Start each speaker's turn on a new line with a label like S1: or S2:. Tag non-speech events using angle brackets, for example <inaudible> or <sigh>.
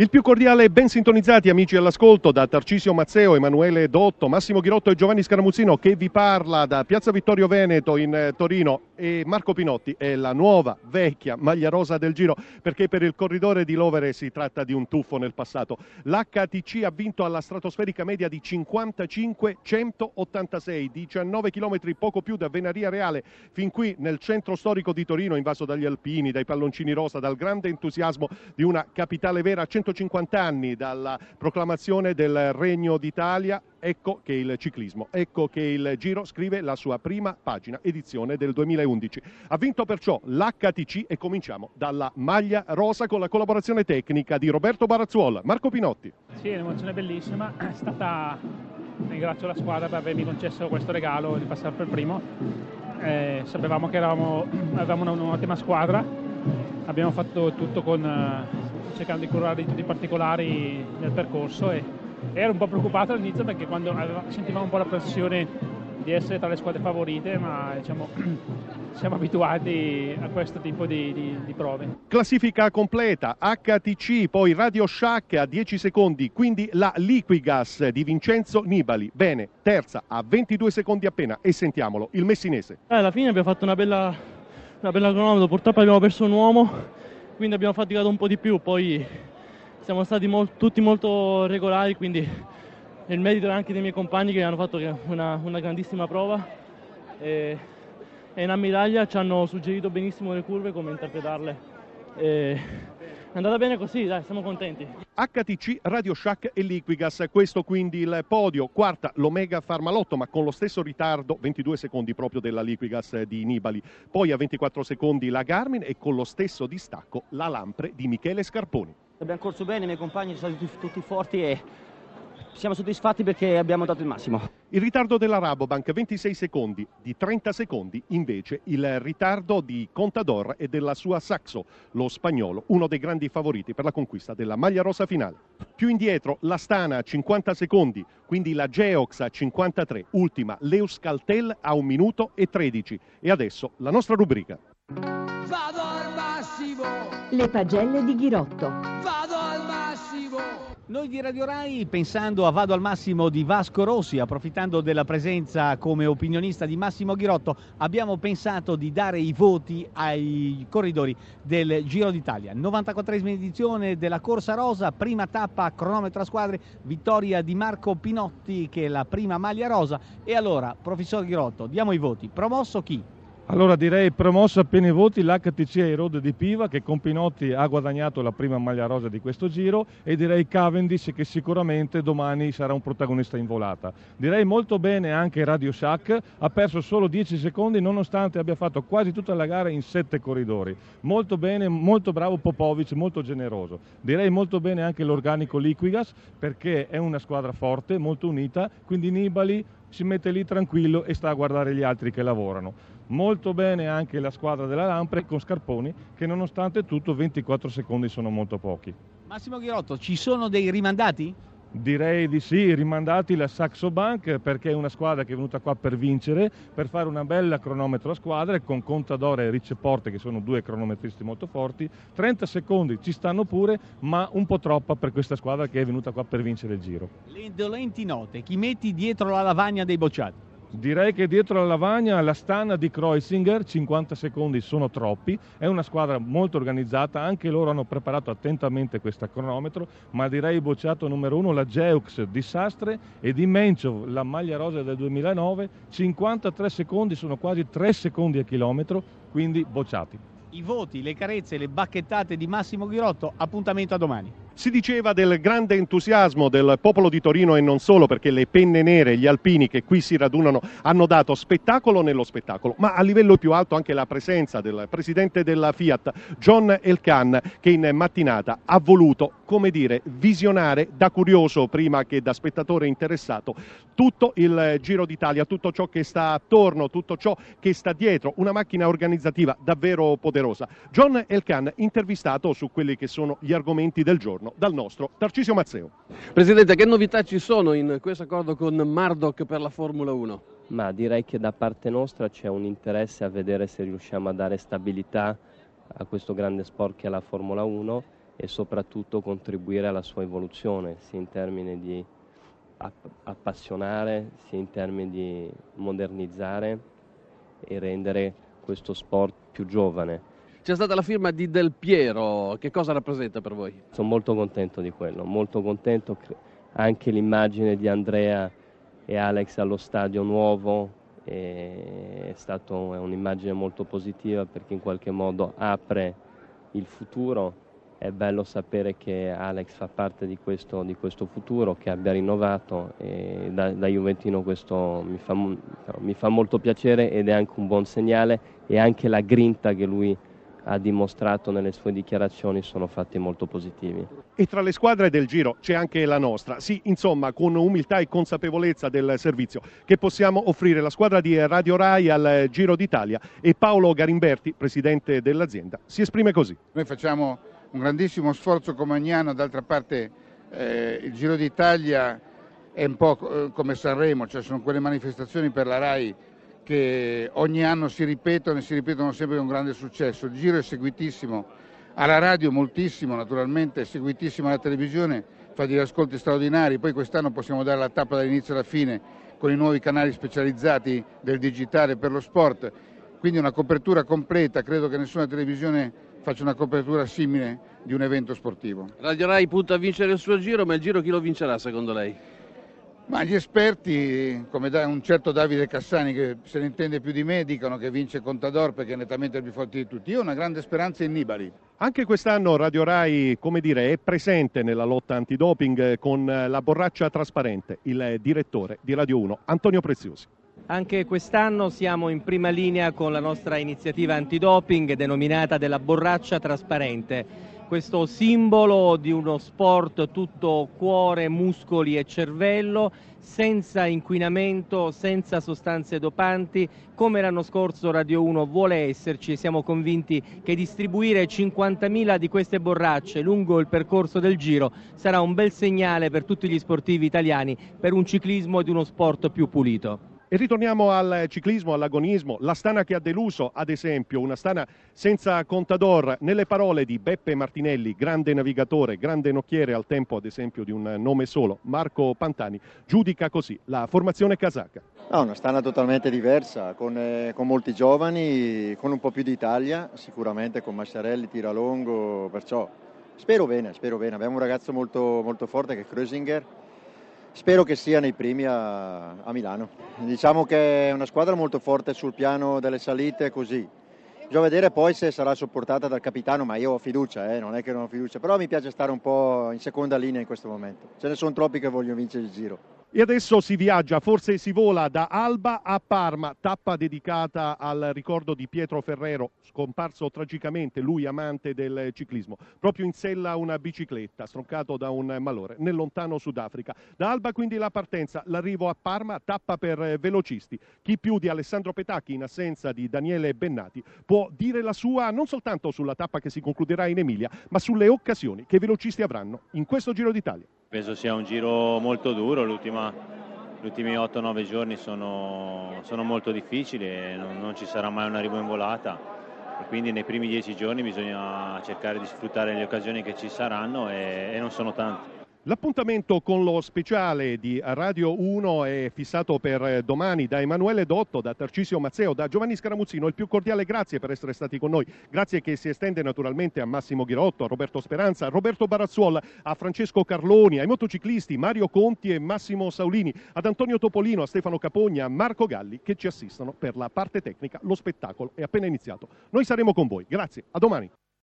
S1: Il più cordiale e ben sintonizzati amici all'ascolto da Tarcisio Mazzeo, Emanuele Dotto, Massimo Ghirotto e Giovanni Scaramuzzino che vi parla da Piazza Vittorio Veneto in eh, Torino e Marco Pinotti è la nuova vecchia maglia rosa del Giro perché per il corridore di Lovere si tratta di un tuffo nel passato. L'HTC ha vinto alla stratosferica media di 55-186, 19 km poco più da Venaria Reale fin qui nel centro storico di Torino invaso dagli alpini, dai palloncini rosa, dal grande entusiasmo di una capitale vera 150 anni dalla proclamazione del Regno d'Italia, ecco che il ciclismo, ecco che il Giro scrive la sua prima pagina, edizione del 2011. Ha vinto perciò l'HTC e cominciamo dalla maglia rosa con la collaborazione tecnica di Roberto Barazzuola. Marco Pinotti.
S2: Sì, un'emozione bellissima, è stata ringrazio la squadra per avermi concesso questo regalo di passare per primo. Eh, sapevamo che eravamo, avevamo un'ottima squadra, abbiamo fatto tutto con, eh, cercando di curare tutti i particolari nel percorso e ero un po' preoccupato all'inizio perché quando aveva, sentivamo un po' la pressione di essere tra le squadre favorite, ma diciamo, <clears throat> siamo abituati a questo tipo di, di, di, prove.
S1: Classifica completa, HTC, poi Radio Shack a 10 secondi, quindi la Liquigas di Vincenzo Nibali. Bene, terza a 22 secondi appena e sentiamolo, il messinese.
S3: Eh, alla fine abbiamo fatto una bella, una bella cronometro, purtroppo abbiamo perso un uomo quindi abbiamo faticato un po' di più, poi siamo stati mol tutti molto regolari, quindi il merito è anche dei miei compagni che hanno fatto una, una grandissima prova e, e, in ammiraglia ci hanno suggerito benissimo le curve, come interpretarle. E, è andata bene così, dai, siamo contenti.
S1: HTC, Radio Shack e Liquigas, questo quindi il podio, quarta l'Omega Farmalotto ma con lo stesso ritardo, 22 secondi proprio della Liquigas di Nibali, poi a 24 secondi la Garmin e con lo stesso distacco la Lampre di Michele Scarponi.
S4: Abbiamo corso bene, i miei compagni sono stati tutti forti e siamo soddisfatti perché abbiamo dato il massimo.
S1: Il ritardo della Rabobank 26 secondi, di 30 secondi invece il ritardo di Contador e della sua Saxo, lo spagnolo, uno dei grandi favoriti per la conquista della maglia rosa finale. Più indietro la Stana a 50 secondi, quindi la Geox a 53, ultima l'Euskaltel a 1 minuto e 13 e adesso la nostra rubrica.
S5: Vado al massimo!
S6: Le pagelle di Ghirotto.
S5: Vado!
S7: Noi di Radio Rai, pensando a Vado al Massimo di Vasco Rossi, approfittando della presenza come opinionista di Massimo Ghirotto, abbiamo pensato di dare i voti ai corridori del Giro d'Italia. 94esima edizione della Corsa Rosa, prima tappa, cronometro a squadre, vittoria di Marco Pinotti che è la prima maglia rosa. E allora, professor Ghirotto, diamo i voti. Promosso chi?
S8: Allora direi promosso appena i voti l'HTC Road di Piva che con Pinotti ha guadagnato la prima maglia rosa di questo giro e direi Cavendish che sicuramente domani sarà un protagonista in volata. Direi molto bene anche Radio Shack, ha perso solo 10 secondi nonostante abbia fatto quasi tutta la gara in 7 corridori. Molto bene, molto bravo Popovic, molto generoso. Direi molto bene anche l'organico Liquigas perché è una squadra forte, molto unita, quindi Nibali si mette lì tranquillo e sta a guardare gli altri che lavorano. Molto bene anche la squadra della Lampre con Scarponi che nonostante tutto 24 secondi sono molto pochi.
S7: Massimo Ghirotto, ci sono dei rimandati?
S8: Direi di sì, rimandati la Saxo Bank perché è una squadra che è venuta qua per vincere, per fare una bella cronometro a squadre con Contador e Ricce Porte che sono due cronometristi molto forti. 30 secondi ci stanno pure, ma un po' troppa per questa squadra che è venuta qua per vincere il giro.
S7: Le dolenti note, chi metti dietro la lavagna dei bocciati?
S8: Direi che dietro la lavagna la stana di Kreuzinger, 50 secondi sono troppi, è una squadra molto organizzata, anche loro hanno preparato attentamente questo cronometro, ma direi bocciato numero uno la Geux di Sastre e di Menchov, la maglia rosa del 2009, 53 secondi sono quasi 3 secondi a chilometro, quindi bocciati.
S7: I voti, le carezze, le bacchettate di Massimo Ghirotto, appuntamento a domani.
S1: Si diceva del grande entusiasmo del popolo di Torino e non solo perché le penne nere, gli alpini che qui si radunano hanno dato spettacolo nello spettacolo, ma a livello più alto anche la presenza del presidente della Fiat, John Elkan, che in mattinata ha voluto, come dire, visionare da curioso prima che da spettatore interessato tutto il Giro d'Italia, tutto ciò che sta attorno, tutto ciò che sta dietro, una macchina organizzativa davvero poderosa. John Elkan intervistato su quelli che sono gli argomenti del giorno dal nostro Tarcisio Mazzeo.
S9: Presidente, che novità ci sono in questo accordo con Murdoch per la Formula 1?
S10: Ma direi che da parte nostra c'è un interesse a vedere se riusciamo a dare stabilità a questo grande sport che è la Formula 1 e soprattutto contribuire alla sua evoluzione, sia in termini di appassionare, sia in termini di modernizzare e rendere questo sport più giovane.
S9: C'è stata la firma di Del Piero, che cosa rappresenta per voi?
S10: Sono molto contento di quello, molto contento. Anche l'immagine di Andrea e Alex allo stadio nuovo è stata un'immagine molto positiva perché in qualche modo apre il futuro. È bello sapere che Alex fa parte di questo, di questo futuro, che abbia rinnovato e da, da Juventino questo mi fa, mi fa molto piacere ed è anche un buon segnale e anche la grinta che lui ha dimostrato nelle sue dichiarazioni sono fatti molto positivi.
S1: E tra le squadre del Giro c'è anche la nostra. Sì, insomma, con umiltà e consapevolezza del servizio che possiamo offrire la squadra di Radio Rai al Giro d'Italia e Paolo Garimberti, presidente dell'azienda, si esprime così.
S11: Noi facciamo un grandissimo sforzo come ogni anno, d'altra parte eh, il Giro d'Italia è un po' eh, come Sanremo, cioè sono quelle manifestazioni per la RAI che ogni anno si ripetono e si ripetono sempre con grande successo. Il Giro è seguitissimo alla radio, moltissimo naturalmente, è seguitissimo alla televisione, fa degli ascolti straordinari, poi quest'anno possiamo dare la tappa dall'inizio alla fine con i nuovi canali specializzati del digitale per lo sport, quindi una copertura completa, credo che nessuna televisione faccio una copertura simile di un evento sportivo.
S9: Radio Rai punta a vincere il suo giro, ma il giro chi lo vincerà secondo lei?
S11: Ma gli esperti, come un certo Davide Cassani che se ne intende più di me, dicono che vince Contador perché è nettamente il più forte di tutti. Io ho una grande speranza in Nibali.
S1: Anche quest'anno Radio Rai, come dire, è presente nella lotta antidoping con la borraccia trasparente, il direttore di Radio 1, Antonio Preziosi.
S12: Anche quest'anno siamo in prima linea con la nostra iniziativa antidoping denominata della borraccia trasparente, questo simbolo di uno sport tutto cuore, muscoli e cervello, senza inquinamento, senza sostanze dopanti, come l'anno scorso Radio 1 vuole esserci e siamo convinti che distribuire 50.000 di queste borracce lungo il percorso del Giro sarà un bel segnale per tutti gli sportivi italiani per un ciclismo di uno sport più pulito.
S1: E ritorniamo al ciclismo, all'agonismo, la Stana che ha deluso, ad esempio, una Stana senza contador, nelle parole di Beppe Martinelli, grande navigatore, grande nocchiere al tempo, ad esempio, di un nome solo, Marco Pantani, giudica così la formazione casacca.
S13: No, una Stana totalmente diversa, con, eh, con molti giovani, con un po' più di Italia, sicuramente con Masciarelli, Tiralongo, perciò spero bene, spero bene. Abbiamo un ragazzo molto, molto forte che è Krösinger, Spero che sia nei primi a, a, Milano. Diciamo che è una squadra molto forte sul piano delle salite così. Bisogna vedere poi se sarà sopportata dal capitano, ma io ho fiducia, eh, non è che non ho fiducia, però mi piace stare un po' in seconda linea in questo momento. Ce ne sono troppi che vogliono vincere il giro.
S1: E adesso si viaggia, forse si vola da Alba a Parma, tappa dedicata al ricordo di Pietro Ferrero, scomparso tragicamente, lui amante del ciclismo, proprio in sella una bicicletta, stroncato da un malore, nel lontano Sudafrica. Da Alba quindi la partenza, l'arrivo a Parma, tappa per velocisti. Chi più di Alessandro Petacchi, in assenza di Daniele Bennati, può dire la sua non soltanto sulla tappa che si concluderà in Emilia, ma sulle occasioni che i velocisti avranno in questo Giro d'Italia.
S14: Penso sia un giro molto duro, gli ultimi 8-9 giorni sono, sono, molto difficili e non, non, ci sarà mai un arrivo in volata e quindi nei primi 10 giorni bisogna cercare di sfruttare le occasioni che ci saranno e, e non sono tante.
S1: L'appuntamento con lo speciale di Radio 1 è fissato per domani da Emanuele Dotto, da Tarcisio Mazzeo, da Giovanni Scaramuzzino. Il più cordiale grazie per essere stati con noi. Grazie che si estende naturalmente a Massimo Ghirotto, a Roberto Speranza, a Roberto Barazzuol, a Francesco Carloni, ai motociclisti Mario Conti e Massimo Saulini, ad Antonio Topolino, a Stefano Capogna, a Marco Galli che ci assistono per la parte tecnica. Lo spettacolo è appena iniziato. Noi saremo con voi. Grazie, a domani.